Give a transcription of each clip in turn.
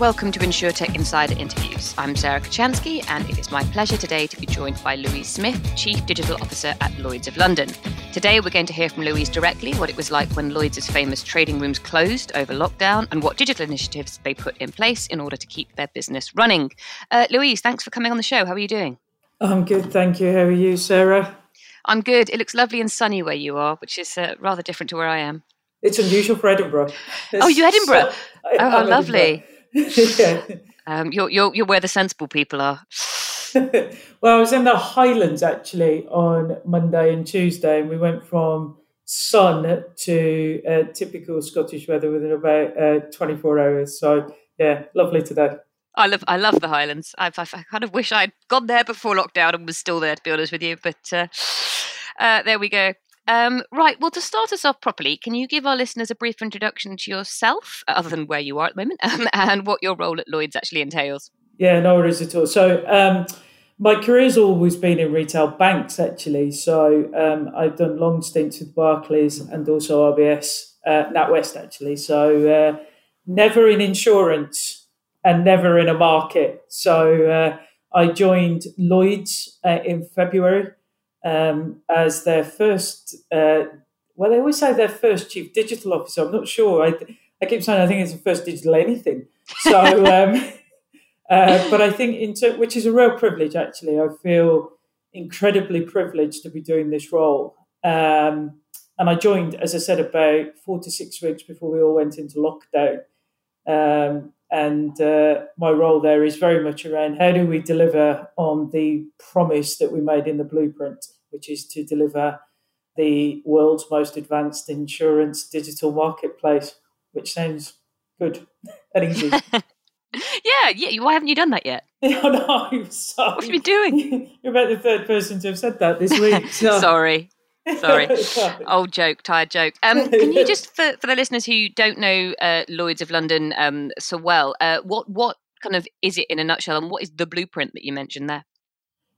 Welcome to InsurTech Insider Interviews. I'm Sarah Kocianski, and it is my pleasure today to be joined by Louise Smith, Chief Digital Officer at Lloyd's of London. Today, we're going to hear from Louise directly what it was like when Lloyd's' famous trading rooms closed over lockdown and what digital initiatives they put in place in order to keep their business running. Uh, Louise, thanks for coming on the show. How are you doing? I'm good, thank you. How are you, Sarah? I'm good. It looks lovely and sunny where you are, which is uh, rather different to where I am. It's unusual for Edinburgh. It's oh, you Edinburgh? So, oh, how lovely. Yeah. Um, you're, you're, you're where the sensible people are. well, I was in the Highlands actually on Monday and Tuesday, and we went from sun to uh, typical Scottish weather within about uh, 24 hours. So, yeah, lovely today. I love I love the Highlands. I've, I've, i kind of wish I'd gone there before lockdown and was still there, to be honest with you. But uh, uh, there we go. Um, right. Well, to start us off properly, can you give our listeners a brief introduction to yourself, other than where you are at the moment, um, and what your role at Lloyd's actually entails? Yeah, no worries at all. So, um, my career's always been in retail banks, actually. So, um, I've done long stints with Barclays and also RBS, uh, NatWest, actually. So, uh, never in insurance and never in a market. So, uh, I joined Lloyd's uh, in February um, as their first. Uh, well, they always say their first chief digital officer. I'm not sure. I, I keep saying I think it's the first digital anything. So, um, uh, but I think into which is a real privilege. Actually, I feel incredibly privileged to be doing this role. Um, and I joined, as I said, about four to six weeks before we all went into lockdown. Um, and uh, my role there is very much around how do we deliver on the promise that we made in the blueprint, which is to deliver the world's most advanced insurance digital marketplace, which sounds good and easy. yeah, yeah. Why haven't you done that yet? Yeah, no, sorry. What have you been doing? You're about the third person to have said that this week. So. sorry. Sorry. Old joke, tired joke. Um, can you just, for, for the listeners who don't know uh, Lloyd's of London um, so well, uh, what, what kind of is it in a nutshell and what is the blueprint that you mentioned there?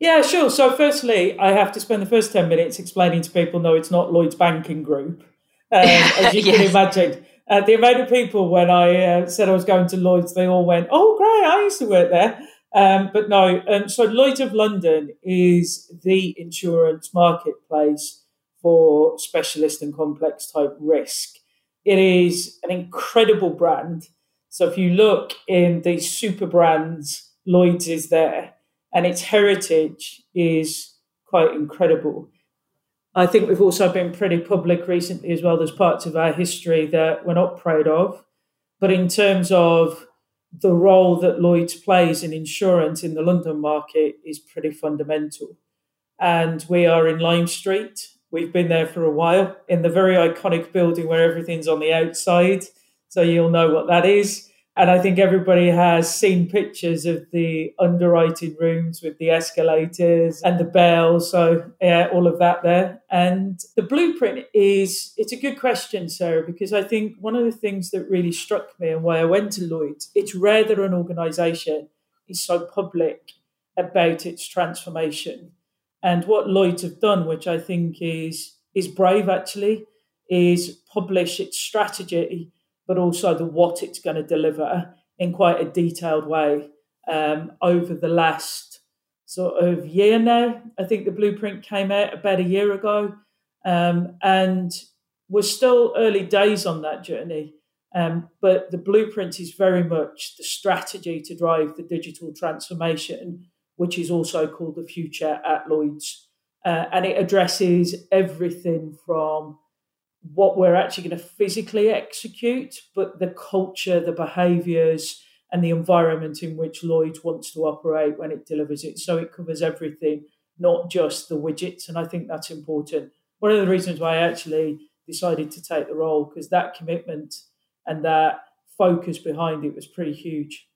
Yeah, sure. So, firstly, I have to spend the first 10 minutes explaining to people no, it's not Lloyd's Banking Group, um, as you yes. can imagine. Uh, the amount of people, when I uh, said I was going to Lloyd's, they all went, oh, great, I used to work there. Um, but no, um, so Lloyd's of London is the insurance marketplace for specialist and complex type risk. It is an incredible brand. So if you look in the super brands, Lloyd's is there, and its heritage is quite incredible. I think we've also been pretty public recently as well. There's parts of our history that we're not proud of. But in terms of the role that Lloyd's plays in insurance in the London market is pretty fundamental. And we are in Lime Street, We've been there for a while in the very iconic building where everything's on the outside. So you'll know what that is. And I think everybody has seen pictures of the underwriting rooms with the escalators and the bells. So, yeah, all of that there. And the blueprint is, it's a good question, Sarah, because I think one of the things that really struck me and why I went to Lloyd's, it's rare that an organization is so public about its transformation. And what Lloyd's have done, which I think is is brave actually, is publish its strategy, but also the what it's going to deliver in quite a detailed way um, over the last sort of year now. I think the blueprint came out about a year ago, um, and we're still early days on that journey. Um, but the blueprint is very much the strategy to drive the digital transformation which is also called The Future at Lloyd's. Uh, and it addresses everything from what we're actually going to physically execute, but the culture, the behaviours, and the environment in which Lloyd's wants to operate when it delivers it. So it covers everything, not just the widgets. And I think that's important. One of the reasons why I actually decided to take the role, because that commitment and that focus behind it was pretty huge.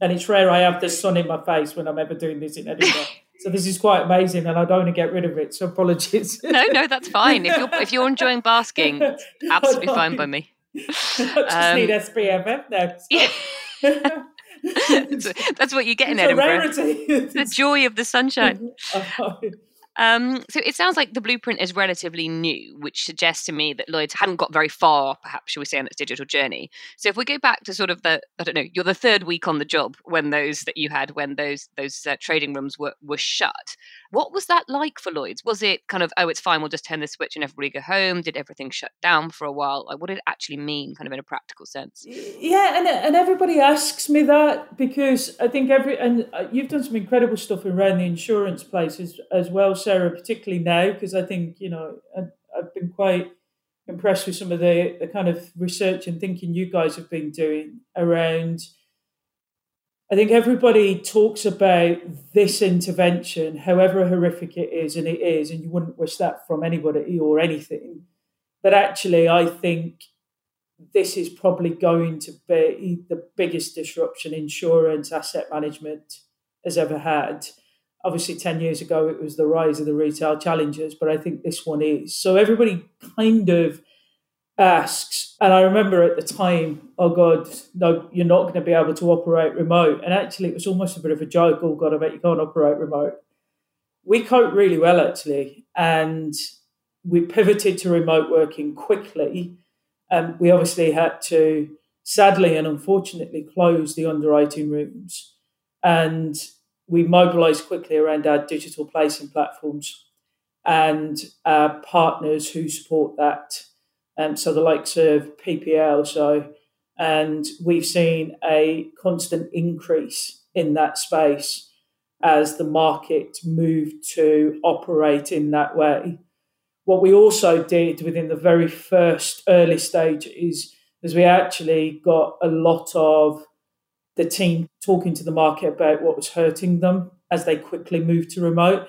And it's rare I have the sun in my face when I'm ever doing this in Edinburgh. so this is quite amazing, and I don't want to get rid of it. So apologies. no, no, that's fine. If you're if you're enjoying basking, absolutely fine by me. I just um, need SPF now. Yeah. that's, that's what you get in Edinburgh. the joy of the sunshine. Um, so it sounds like the blueprint is relatively new, which suggests to me that Lloyd's hadn't got very far, perhaps, shall we say, on its digital journey. So if we go back to sort of the, I don't know, you're the third week on the job when those that you had when those those uh, trading rooms were were shut. What was that like for Lloyd's? Was it kind of, oh, it's fine, we'll just turn the switch and everybody go home? Did everything shut down for a while? Like, what did it actually mean, kind of in a practical sense? Yeah, and and everybody asks me that because I think every and uh, you've done some incredible stuff around the insurance places as well, Sarah, particularly now because I think you know I, I've been quite impressed with some of the, the kind of research and thinking you guys have been doing around I think everybody talks about this intervention, however horrific it is, and it is, and you wouldn't wish that from anybody or anything. But actually, I think this is probably going to be the biggest disruption insurance asset management has ever had. Obviously, 10 years ago, it was the rise of the retail challengers, but I think this one is. So everybody kind of asks, and I remember at the time, oh God, no, you're not going to be able to operate remote. And actually, it was almost a bit of a joke. Oh God, I bet you can't operate remote. We coped really well, actually, and we pivoted to remote working quickly. And we obviously had to, sadly and unfortunately, close the underwriting rooms. And we mobilized quickly around our digital placing platforms and our partners who support that um, so the likes of PPL. So, and we've seen a constant increase in that space as the market moved to operate in that way. What we also did within the very first early stages is we actually got a lot of the team talking to the market about what was hurting them as they quickly moved to remote.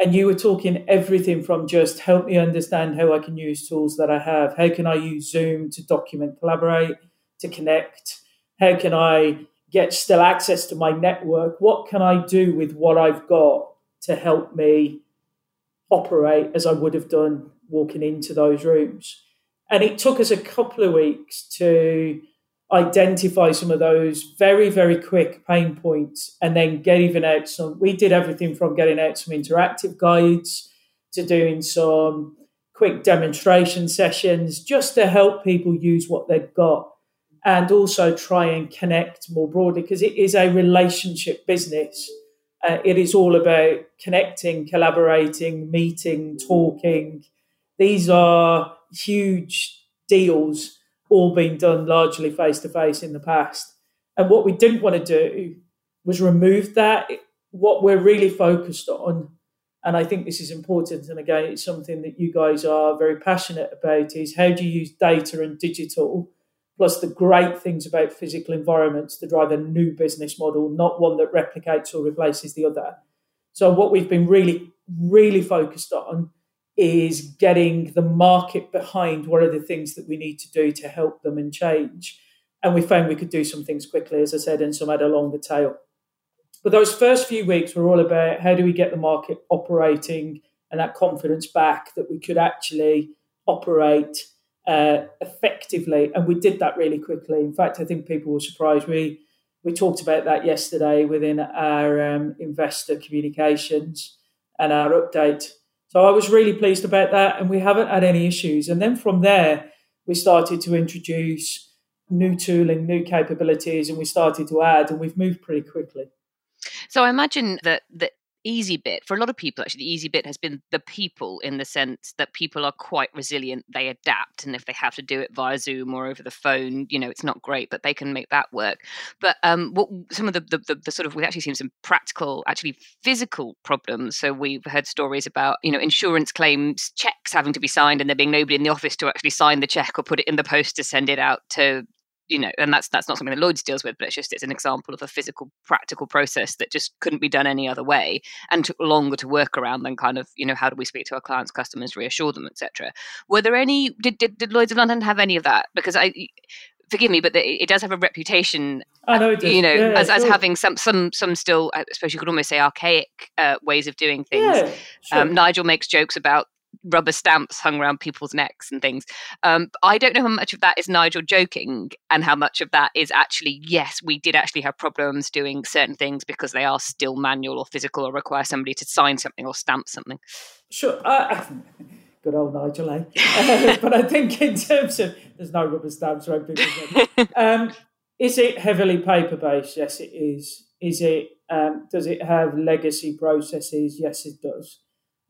And you were talking everything from just help me understand how I can use tools that I have. How can I use Zoom to document, collaborate, to connect? How can I get still access to my network? What can I do with what I've got to help me operate as I would have done walking into those rooms? And it took us a couple of weeks to identify some of those very, very quick pain points and then get even out some. We did everything from getting out some interactive guides to doing some quick demonstration sessions just to help people use what they've got and also try and connect more broadly because it is a relationship business. Uh, it is all about connecting, collaborating, meeting, talking. These are huge deals all been done largely face to face in the past. And what we didn't want to do was remove that. What we're really focused on, and I think this is important, and again, it's something that you guys are very passionate about, is how do you use data and digital, plus the great things about physical environments to drive a new business model, not one that replicates or replaces the other. So, what we've been really, really focused on is getting the market behind what are the things that we need to do to help them and change. And we found we could do some things quickly, as I said, and some had a longer tail. But those first few weeks were all about how do we get the market operating and that confidence back that we could actually operate uh, effectively. And we did that really quickly. In fact, I think people were surprised. We we talked about that yesterday within our um, investor communications and our update so I was really pleased about that, and we haven't had any issues. And then from there, we started to introduce new tooling, new capabilities, and we started to add, and we've moved pretty quickly. So I imagine that easy bit for a lot of people actually the easy bit has been the people in the sense that people are quite resilient they adapt and if they have to do it via zoom or over the phone you know it's not great but they can make that work. But um what some of the the, the, the sort of we've actually seen some practical actually physical problems. So we've heard stories about you know insurance claims checks having to be signed and there being nobody in the office to actually sign the check or put it in the post to send it out to you know, and that's that's not something that Lloyd's deals with, but it's just it's an example of a physical, practical process that just couldn't be done any other way and took longer to work around than kind of, you know, how do we speak to our clients, customers, reassure them, etc. Were there any? Did, did did Lloyd's of London have any of that? Because I forgive me, but it does have a reputation. I know it does. You know, yeah, as, sure. as having some some some still, I suppose you could almost say archaic uh, ways of doing things. Yeah, sure. um, Nigel makes jokes about rubber stamps hung around people's necks and things. Um, I don't know how much of that is Nigel joking and how much of that is actually, yes, we did actually have problems doing certain things because they are still manual or physical or require somebody to sign something or stamp something. Sure. Uh, good old Nigel, eh? uh, but I think in terms of, there's no rubber stamps around people's necks. Um, is it heavily paper based? Yes, it is. Is it? Um, does it have legacy processes? Yes, it does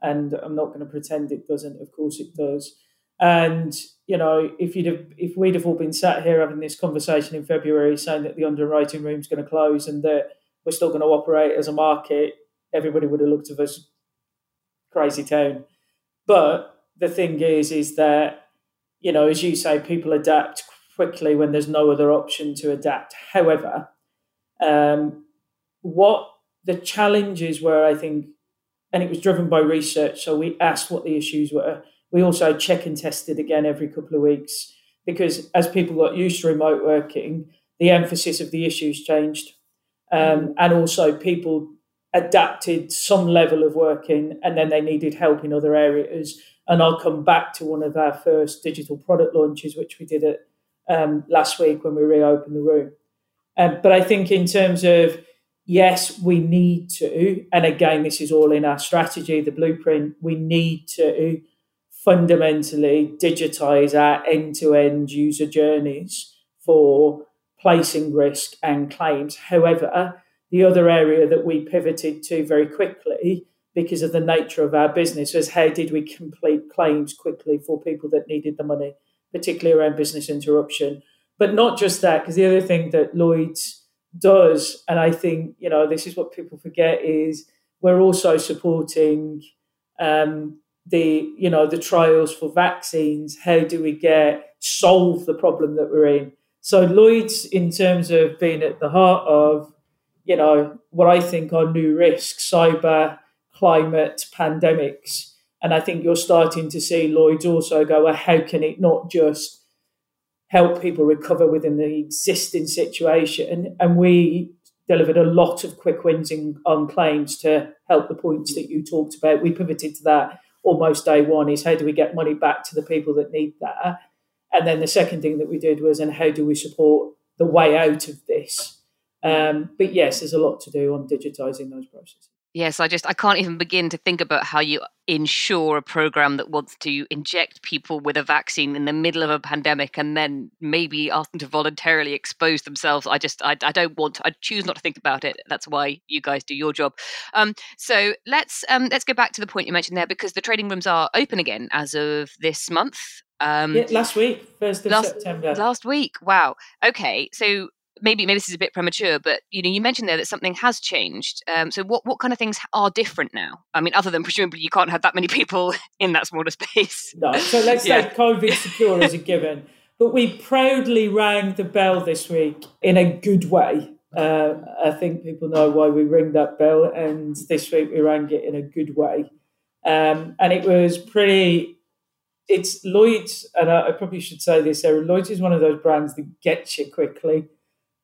and I'm not going to pretend it doesn't. Of course, it does. And you know, if you'd have, if we'd have all been sat here having this conversation in February, saying that the underwriting room's going to close and that we're still going to operate as a market, everybody would have looked at us crazy town. But the thing is, is that you know, as you say, people adapt quickly when there's no other option to adapt. However, um, what the challenges were, I think, and it was driven by research. So we asked what the issues were. We also check and tested again every couple of weeks because as people got used to remote working, the emphasis of the issues changed. Um, mm-hmm. and also people adapted some level of working and then they needed help in other areas. And I'll come back to one of our first digital product launches, which we did it um, last week when we reopened the room. Um, but I think in terms of yes, we need to, and again, this is all in our strategy, the blueprint, we need to fundamentally digitize our end to end user journeys for placing risk and claims. However, the other area that we pivoted to very quickly because of the nature of our business was how did we complete claims quickly for people that needed the money, particularly around business interruption. But not just that, because the other thing that Lloyd's does, and I think you know this is what people forget is we're also supporting um, the you know the trials for vaccines. How do we get solve the problem that we're in? So Lloyd's, in terms of being at the heart of you know what I think are new risks, cyber, climate, pandemics, and I think you're starting to see Lloyd's also go, well, how can it not just help people recover within the existing situation. And we delivered a lot of quick wins in, on claims to help the points that you talked about. We pivoted to that almost day one is how do we get money back to the people that need that? And then the second thing that we did was, and how do we support the way out of this? Um, but yes, there's a lot to do on digitizing those processes. Yes, I just I can't even begin to think about how you ensure a program that wants to inject people with a vaccine in the middle of a pandemic and then maybe ask them to voluntarily expose themselves. I just I, I don't want I choose not to think about it. That's why you guys do your job. Um, so let's um, let's go back to the point you mentioned there because the trading rooms are open again as of this month. Um, yeah, last week, first of last, September. Last week, wow. Okay, so maybe maybe this is a bit premature, but you know, you mentioned there that something has changed. Um, so what what kind of things are different now? I mean, other than presumably you can't have that many people in that smaller space. No, so let's yeah. say COVID secure as a given. But we proudly rang the bell this week in a good way. Uh, I think people know why we ring that bell, and this week we rang it in a good way. Um, and it was pretty. It's Lloyd's, and I, I probably should say this: Sarah. Lloyd's is one of those brands that gets you quickly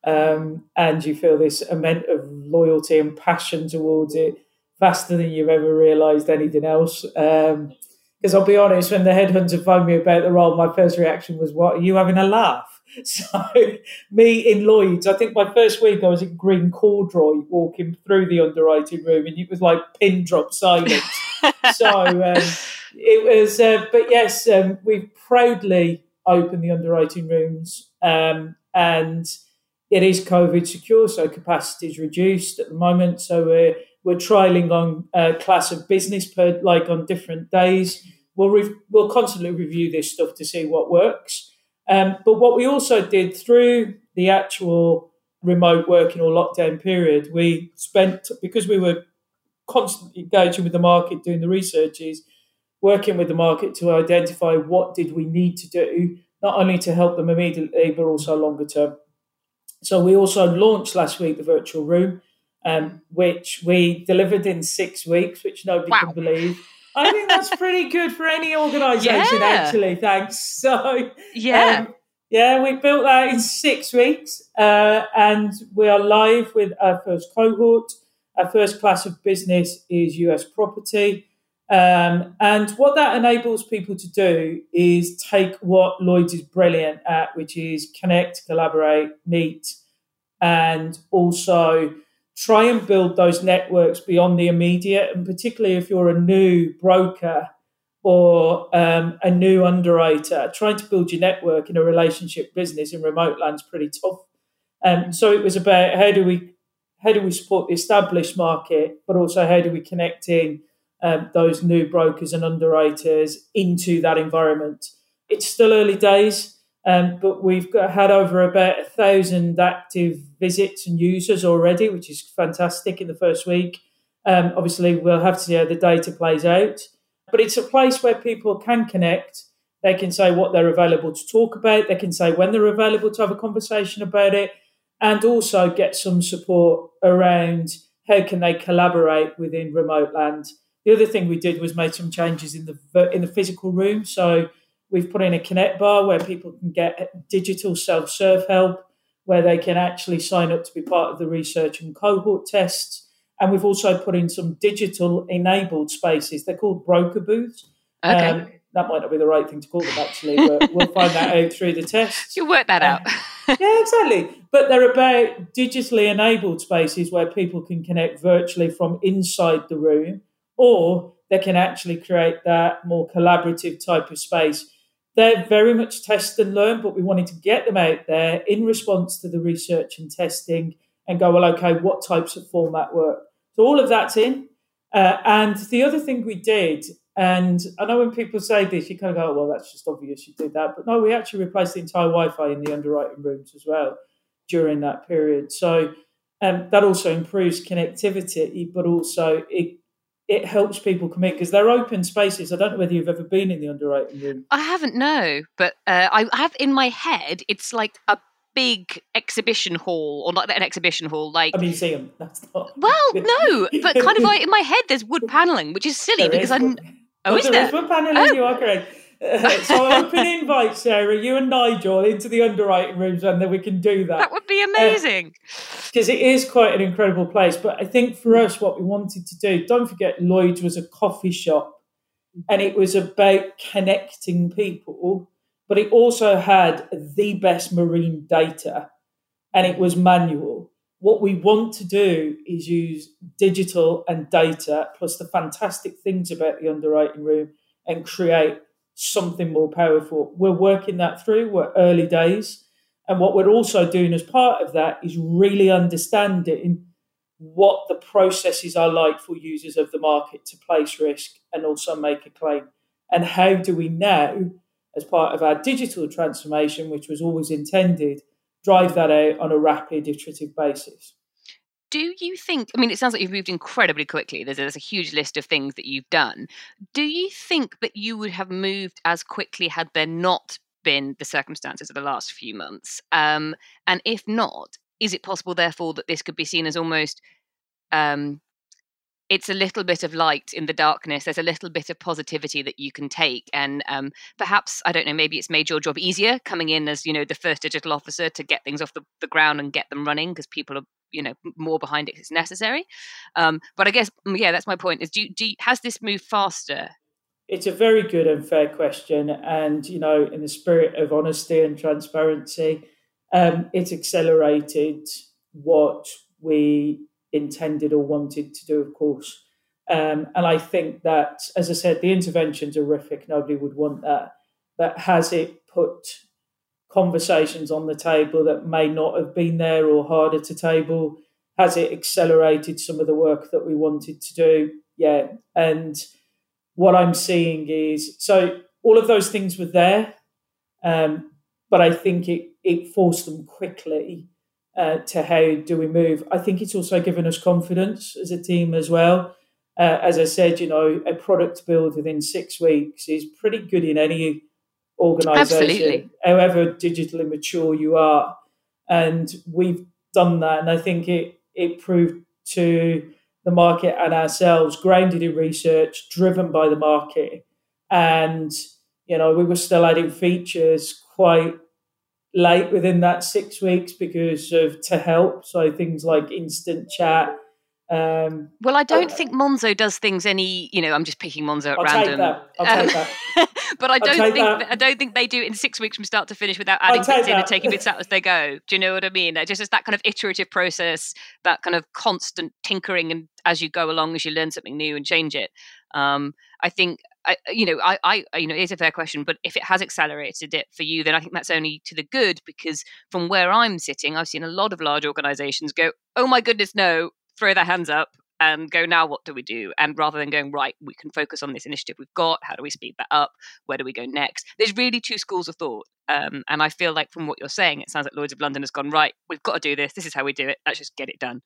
um, and you feel this amount of loyalty and passion towards it faster than you've ever realised anything else. Because um, I'll be honest, when the headhunter phoned me about the role, my first reaction was, "What are you having a laugh?" So me in Lloyd's, I think my first week I was in green corduroy walking through the underwriting room, and it was like pin drop silence. so um, it was, uh, but yes, um, we've proudly opened the underwriting rooms, um, and it is COVID secure, so capacity is reduced at the moment. So we're we're trialing on a class of business per like on different days. We'll re- we'll constantly review this stuff to see what works. Um, but what we also did through the actual remote working or lockdown period, we spent because we were constantly engaging with the market, doing the researches, working with the market to identify what did we need to do, not only to help them immediately but also longer term. So we also launched last week the virtual room, um, which we delivered in six weeks, which nobody wow. can believe. I think that's pretty good for any organisation, yeah. actually. Thanks. So yeah. Um, yeah, we built that in six weeks, uh, and we are live with our first cohort. Our first class of business is US property. Um, and what that enables people to do is take what Lloyd's is brilliant at, which is connect, collaborate, meet, and also try and build those networks beyond the immediate. And particularly if you're a new broker or um, a new underwriter, trying to build your network in a relationship business in remote land's pretty tough. Um, so it was about how do we how do we support the established market, but also how do we connect in um, those new brokers and underwriters into that environment. It's still early days, um, but we've got, had over about a thousand active visits and users already, which is fantastic in the first week. Um, obviously, we'll have to see how the data plays out, but it's a place where people can connect. They can say what they're available to talk about. They can say when they're available to have a conversation about it, and also get some support around how can they collaborate within remote land the other thing we did was made some changes in the in the physical room. So we've put in a connect bar where people can get digital self serve help, where they can actually sign up to be part of the research and cohort tests. And we've also put in some digital enabled spaces. They're called broker booths. Okay. Um, that might not be the right thing to call them actually, but we'll find that out through the tests. You'll work that out. yeah, exactly. But they're about digitally enabled spaces where people can connect virtually from inside the room or they can actually create that more collaborative type of space. They're very much test and learn, but we wanted to get them out there in response to the research and testing and go, well, okay, what types of format work? So all of that's in. Uh, and the other thing we did, and I know when people say this, you kind of go, oh, well, that's just obvious you did that. But no, we actually replaced the entire Wi Fi in the underwriting rooms as well during that period. So um, that also improves connectivity, but also it it helps people come in because they're open spaces. I don't know whether you've ever been in the underwriting room. I haven't, no, but uh, I have in my head. It's like a big exhibition hall, or not an exhibition hall, like a museum. That's not. Well, no, but kind of like in my head, there's wood paneling, which is silly there because I'm. Oh, oh, is there? there is wood paneling. Oh. You are correct. so open invite, Sarah, you and Nigel into the underwriting rooms, and then we can do that. That would be amazing. Because uh, it is quite an incredible place. But I think for us, what we wanted to do, don't forget, Lloyd's was a coffee shop, and it was about connecting people. But it also had the best marine data, and it was manual. What we want to do is use digital and data plus the fantastic things about the underwriting room and create something more powerful. We're working that through. We're early days. And what we're also doing as part of that is really understanding what the processes are like for users of the market to place risk and also make a claim. And how do we now, as part of our digital transformation, which was always intended, drive that out on a rapid iterative basis? Do you think i mean it sounds like you've moved incredibly quickly. There's, there's, a huge list of things that you've done. Do you think that you would have moved as quickly had there not been the circumstances of the last few months? Um, and if not is it possible therefore that this could be seen as almost um, it's a little bit of light in the darkness. There's a little bit of positivity that you can take, and um, perhaps I don't know. Maybe it's made your job easier coming in as you know the first digital officer to get things off the, the ground and get them running because people are you know more behind it if it is necessary um, but i guess mm, yeah that's my point is do, do has this moved faster it's a very good and fair question and you know in the spirit of honesty and transparency um, it's accelerated what we intended or wanted to do of course um, and i think that as i said the intervention's horrific nobody would want that but has it put conversations on the table that may not have been there or harder to table? Has it accelerated some of the work that we wanted to do? Yeah. And what I'm seeing is so all of those things were there, um, but I think it, it forced them quickly uh, to how do we move. I think it's also given us confidence as a team as well. Uh, as I said, you know, a product build within six weeks is pretty good in any organization, Absolutely. however digitally mature you are. And we've done that. And I think it, it proved to the market and ourselves, grounded in research, driven by the market. And, you know, we were still adding features quite late within that six weeks because of to help. So things like instant chat, Um, well, I don't think Monzo does things any. You know, I'm just picking Monzo at I'll random. Take that. I'll um, take that. but I don't think that. I don't think they do it in six weeks from start to finish without adding bits in and taking bits out as they go. Do you know what I mean? Just as that kind of iterative process, that kind of constant tinkering, and as you go along, as you learn something new and change it. Um, I think I, you know, I, I, you know, it is a fair question, but if it has accelerated it for you, then I think that's only to the good because from where I'm sitting, I've seen a lot of large organizations go, oh my goodness, no, throw their hands up and go, now what do we do? And rather than going, right, we can focus on this initiative we've got, how do we speed that up? Where do we go next? There's really two schools of thought. Um, and I feel like from what you're saying, it sounds like Lloyds of London has gone, right, we've got to do this. This is how we do it. Let's just get it done.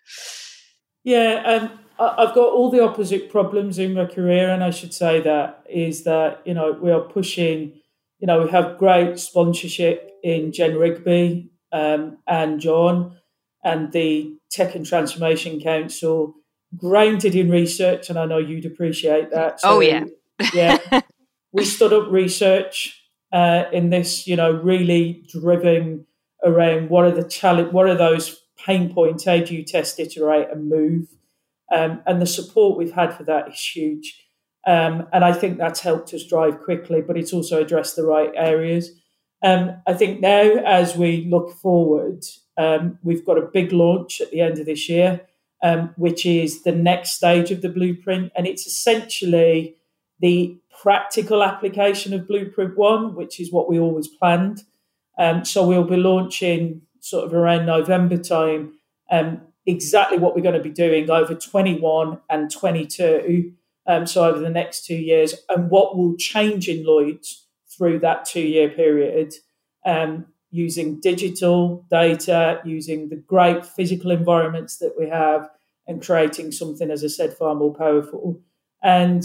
Yeah, and I've got all the opposite problems in my career, and I should say that is that you know we are pushing. You know, we have great sponsorship in Jen Rigby um, and John, and the Tech and Transformation Council, grounded in research, and I know you'd appreciate that. So, oh yeah, yeah. we stood up research uh, in this. You know, really driven around what are the challenge, what are those pain point, how do you test, iterate, and move? Um, and the support we've had for that is huge. Um, and I think that's helped us drive quickly, but it's also addressed the right areas. Um, I think now, as we look forward, um, we've got a big launch at the end of this year, um, which is the next stage of the blueprint. And it's essentially the practical application of Blueprint One, which is what we always planned. Um, so we'll be launching sort of around November time, um, exactly what we're going to be doing over 21 and 22. Um, so over the next two years, and what will change in Lloyd's through that two year period, um, using digital data, using the great physical environments that we have, and creating something, as I said, far more powerful. And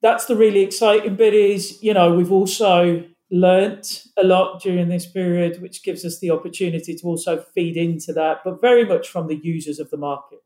that's the really exciting bit. Is you know we've also learnt a lot during this period, which gives us the opportunity to also feed into that, but very much from the users of the market.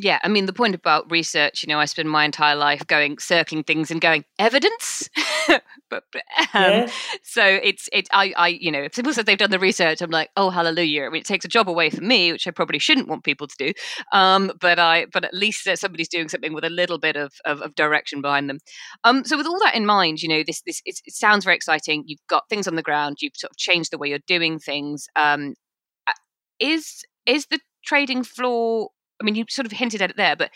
Yeah, I mean the point about research, you know, I spend my entire life going circling things and going evidence, but um, yeah. so it's it I I you know if people said they've done the research, I'm like oh hallelujah. I mean it takes a job away from me, which I probably shouldn't want people to do, um, but I but at least somebody's doing something with a little bit of, of, of direction behind them. Um, so with all that in mind, you know this this it sounds very exciting. You've got things on the ground. You've sort of changed the way you're doing things. Um, is is the trading floor I mean, you sort of hinted at it there, but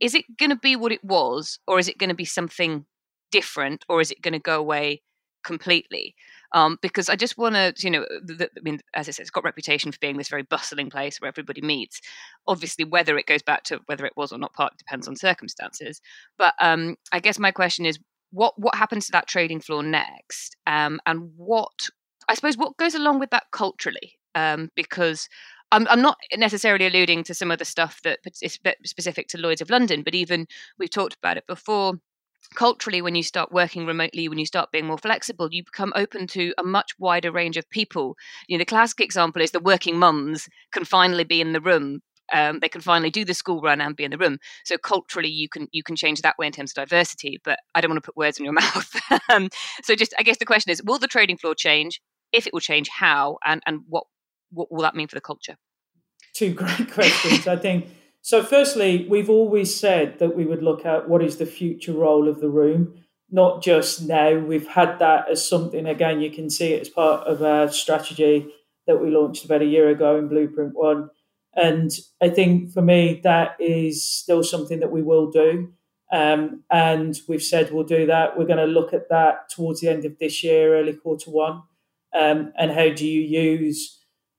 is it going to be what it was, or is it going to be something different, or is it going to go away completely? Um, because I just want to, you know, the, I mean, as I said, it's got reputation for being this very bustling place where everybody meets. Obviously, whether it goes back to whether it was or not part depends on circumstances. But um, I guess my question is, what what happens to that trading floor next, um, and what I suppose what goes along with that culturally, um, because I'm, I'm not necessarily alluding to some of the stuff that is specific to Lloyd's of London, but even we've talked about it before. Culturally, when you start working remotely, when you start being more flexible, you become open to a much wider range of people. You know, the classic example is the working mums can finally be in the room um, they can finally do the school run and be in the room. So culturally, you can you can change that way in terms of diversity. But I don't want to put words in your mouth. um, so just I guess the question is, will the trading floor change? If it will change, how and and what what will that mean for the culture? Two great questions, I think. So, firstly, we've always said that we would look at what is the future role of the room, not just now. We've had that as something, again, you can see it as part of our strategy that we launched about a year ago in Blueprint One. And I think for me, that is still something that we will do. Um, and we've said we'll do that. We're going to look at that towards the end of this year, early quarter one. Um, and how do you use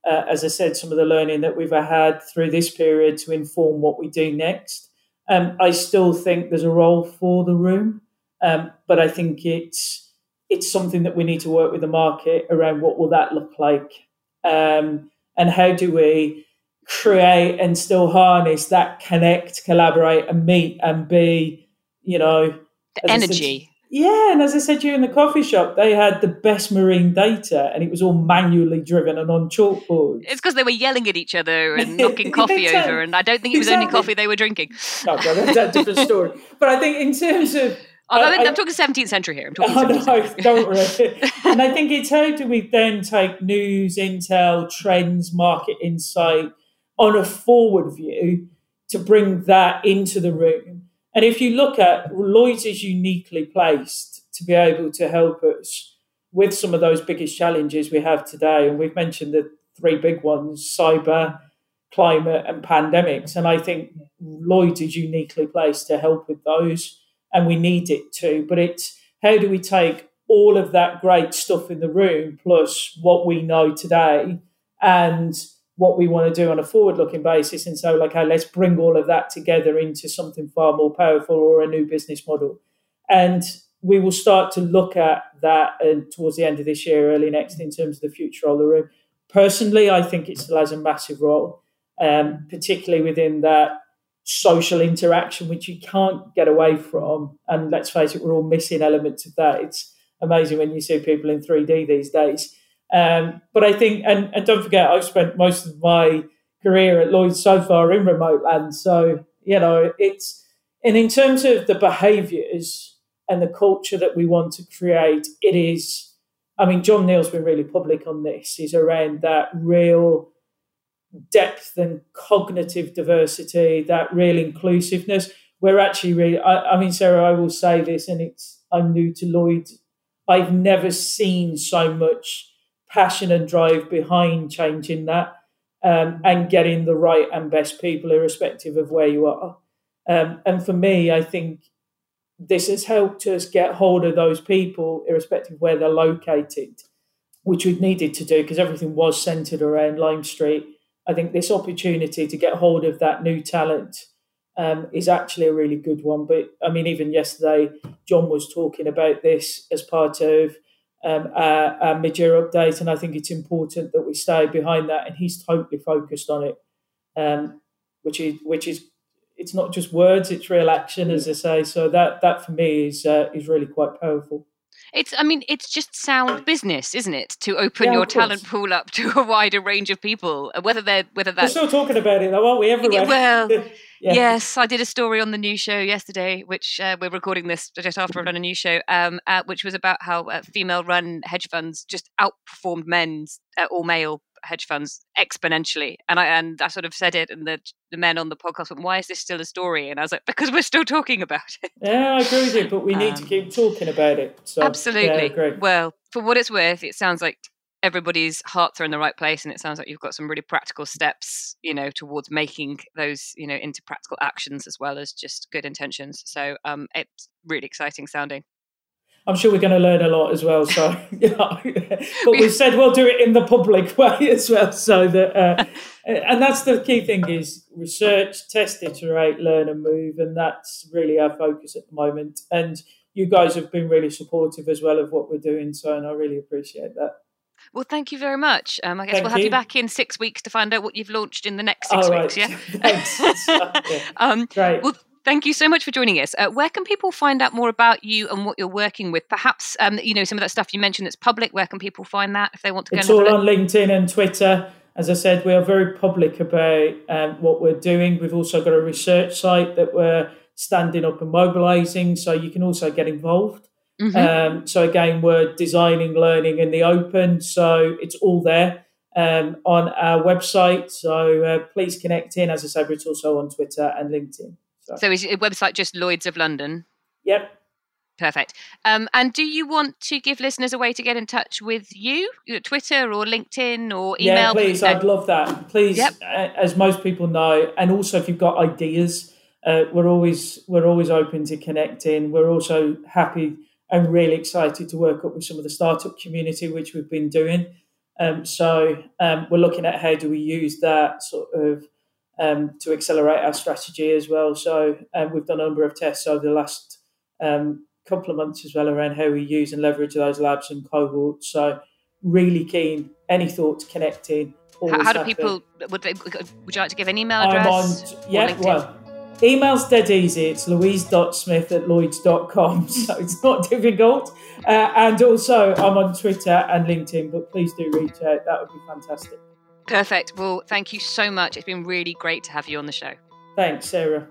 uh, as I said, some of the learning that we've had through this period to inform what we do next. Um, I still think there's a role for the room, um, but I think it's it's something that we need to work with the market around what will that look like, um, and how do we create and still harness that connect, collaborate, and meet and be, you know, the energy. Yeah, and as I said to you in the coffee shop, they had the best marine data, and it was all manually driven and on chalkboards. It's because they were yelling at each other and knocking coffee over, and I don't think it was exactly. only coffee they were drinking. No, well, that's a different story. But I think in terms of Oh, I, am talking 17th century here. I'm talking. Oh, no, don't worry. and I think it's how do we then take news, intel, trends, market insight on a forward view to bring that into the room. And if you look at Lloyd's is uniquely placed to be able to help us with some of those biggest challenges we have today. And we've mentioned the three big ones cyber, climate, and pandemics. And I think Lloyd's is uniquely placed to help with those. And we need it to. But it's how do we take all of that great stuff in the room plus what we know today and what we want to do on a forward looking basis and so like, okay, let's bring all of that together into something far more powerful or a new business model. And we will start to look at that uh, towards the end of this year, early next, in terms of the future of the room. Personally, I think it still has a massive role, um, particularly within that social interaction, which you can't get away from. And let's face it, we're all missing elements of that. It's amazing when you see people in 3D these days. Um, but I think, and, and don't forget, I've spent most of my career at Lloyd's so far in remote land. So, you know, it's, and in terms of the behaviours and the culture that we want to create, it is, I mean, John Neal's been really public on this, is around that real depth and cognitive diversity, that real inclusiveness. We're actually really, I, I mean, Sarah, I will say this, and it's, I'm new to Lloyd. I've never seen so much passion and drive behind changing that um, and getting the right and best people, irrespective of where you are. Um, and for me, I think this has helped us get hold of those people, irrespective of where they're located, which we've needed to do because everything was centered around Lime Street. I think this opportunity to get hold of that new talent um, is actually a really good one. But I mean, even yesterday, John was talking about this as part of um, our, mid-year update, and I think it's important that we stay behind that. And he's totally focused on it, um, which is which is it's not just words; it's real action, as I say. So that that for me is uh, is really quite powerful. It's, I mean, it's just sound business, isn't it? To open yeah, your talent pool up to a wider range of people, whether they're whether that's. We're still talking about it, though, aren't we? Everywhere. Well, yeah. yes, I did a story on the new show yesterday, which uh, we're recording this just after I've done a new show, um, uh, which was about how uh, female-run hedge funds just outperformed men's uh, all male hedge funds exponentially. And I and I sort of said it, and the the men on the podcast went, "Why is this still a story?" And I was like, "Because we're still talking about it." Yeah, I agree with you, but we need um, to keep talking about it. So, absolutely. Yeah, well, for what it's worth, it sounds like everybody's hearts are in the right place and it sounds like you've got some really practical steps you know towards making those you know into practical actions as well as just good intentions so um it's really exciting sounding I'm sure we're going to learn a lot as well. So, yeah, but we said we'll do it in the public way as well. So that, uh, and that's the key thing is research, test, iterate, learn, and move, and that's really our focus at the moment. And you guys have been really supportive as well of what we're doing. So, and I really appreciate that. Well, thank you very much. Um, I guess thank we'll have you. you. back in six weeks to find out what you've launched in the next six weeks. Yeah. Thanks. yeah. Um, Great. Well, Thank you so much for joining us. Uh, where can people find out more about you and what you're working with? Perhaps um, you know some of that stuff you mentioned that's public. Where can people find that if they want to? Go It's all on LinkedIn and Twitter. As I said, we are very public about um, what we're doing. We've also got a research site that we're standing up and mobilising, so you can also get involved. Mm-hmm. Um, so again, we're designing learning in the open, so it's all there um, on our website. So uh, please connect in. As I said, it's also on Twitter and LinkedIn. So, so is your website just Lloyd's of London? Yep. Perfect. Um, and do you want to give listeners a way to get in touch with you, Twitter or LinkedIn or email? Yeah, please. I'd love that. Please, yep. as most people know, and also if you've got ideas, uh, we're always we're always open to connecting. We're also happy and really excited to work up with some of the startup community, which we've been doing. Um, so um, we're looking at how do we use that sort of um, to accelerate our strategy as well. So um, we've done a number of tests over the last um, couple of months as well around how we use and leverage those labs and cohorts. So really keen. Any thoughts connecting? How, how do people? Would, they, would you like to give an email address? I'm on, yeah, well, email's dead easy. It's louise.smith at lloyds.com. So it's not difficult. Uh, and also, I'm on Twitter and LinkedIn, but please do reach out. That would be fantastic. Perfect. Well, thank you so much. It's been really great to have you on the show. Thanks, Sarah.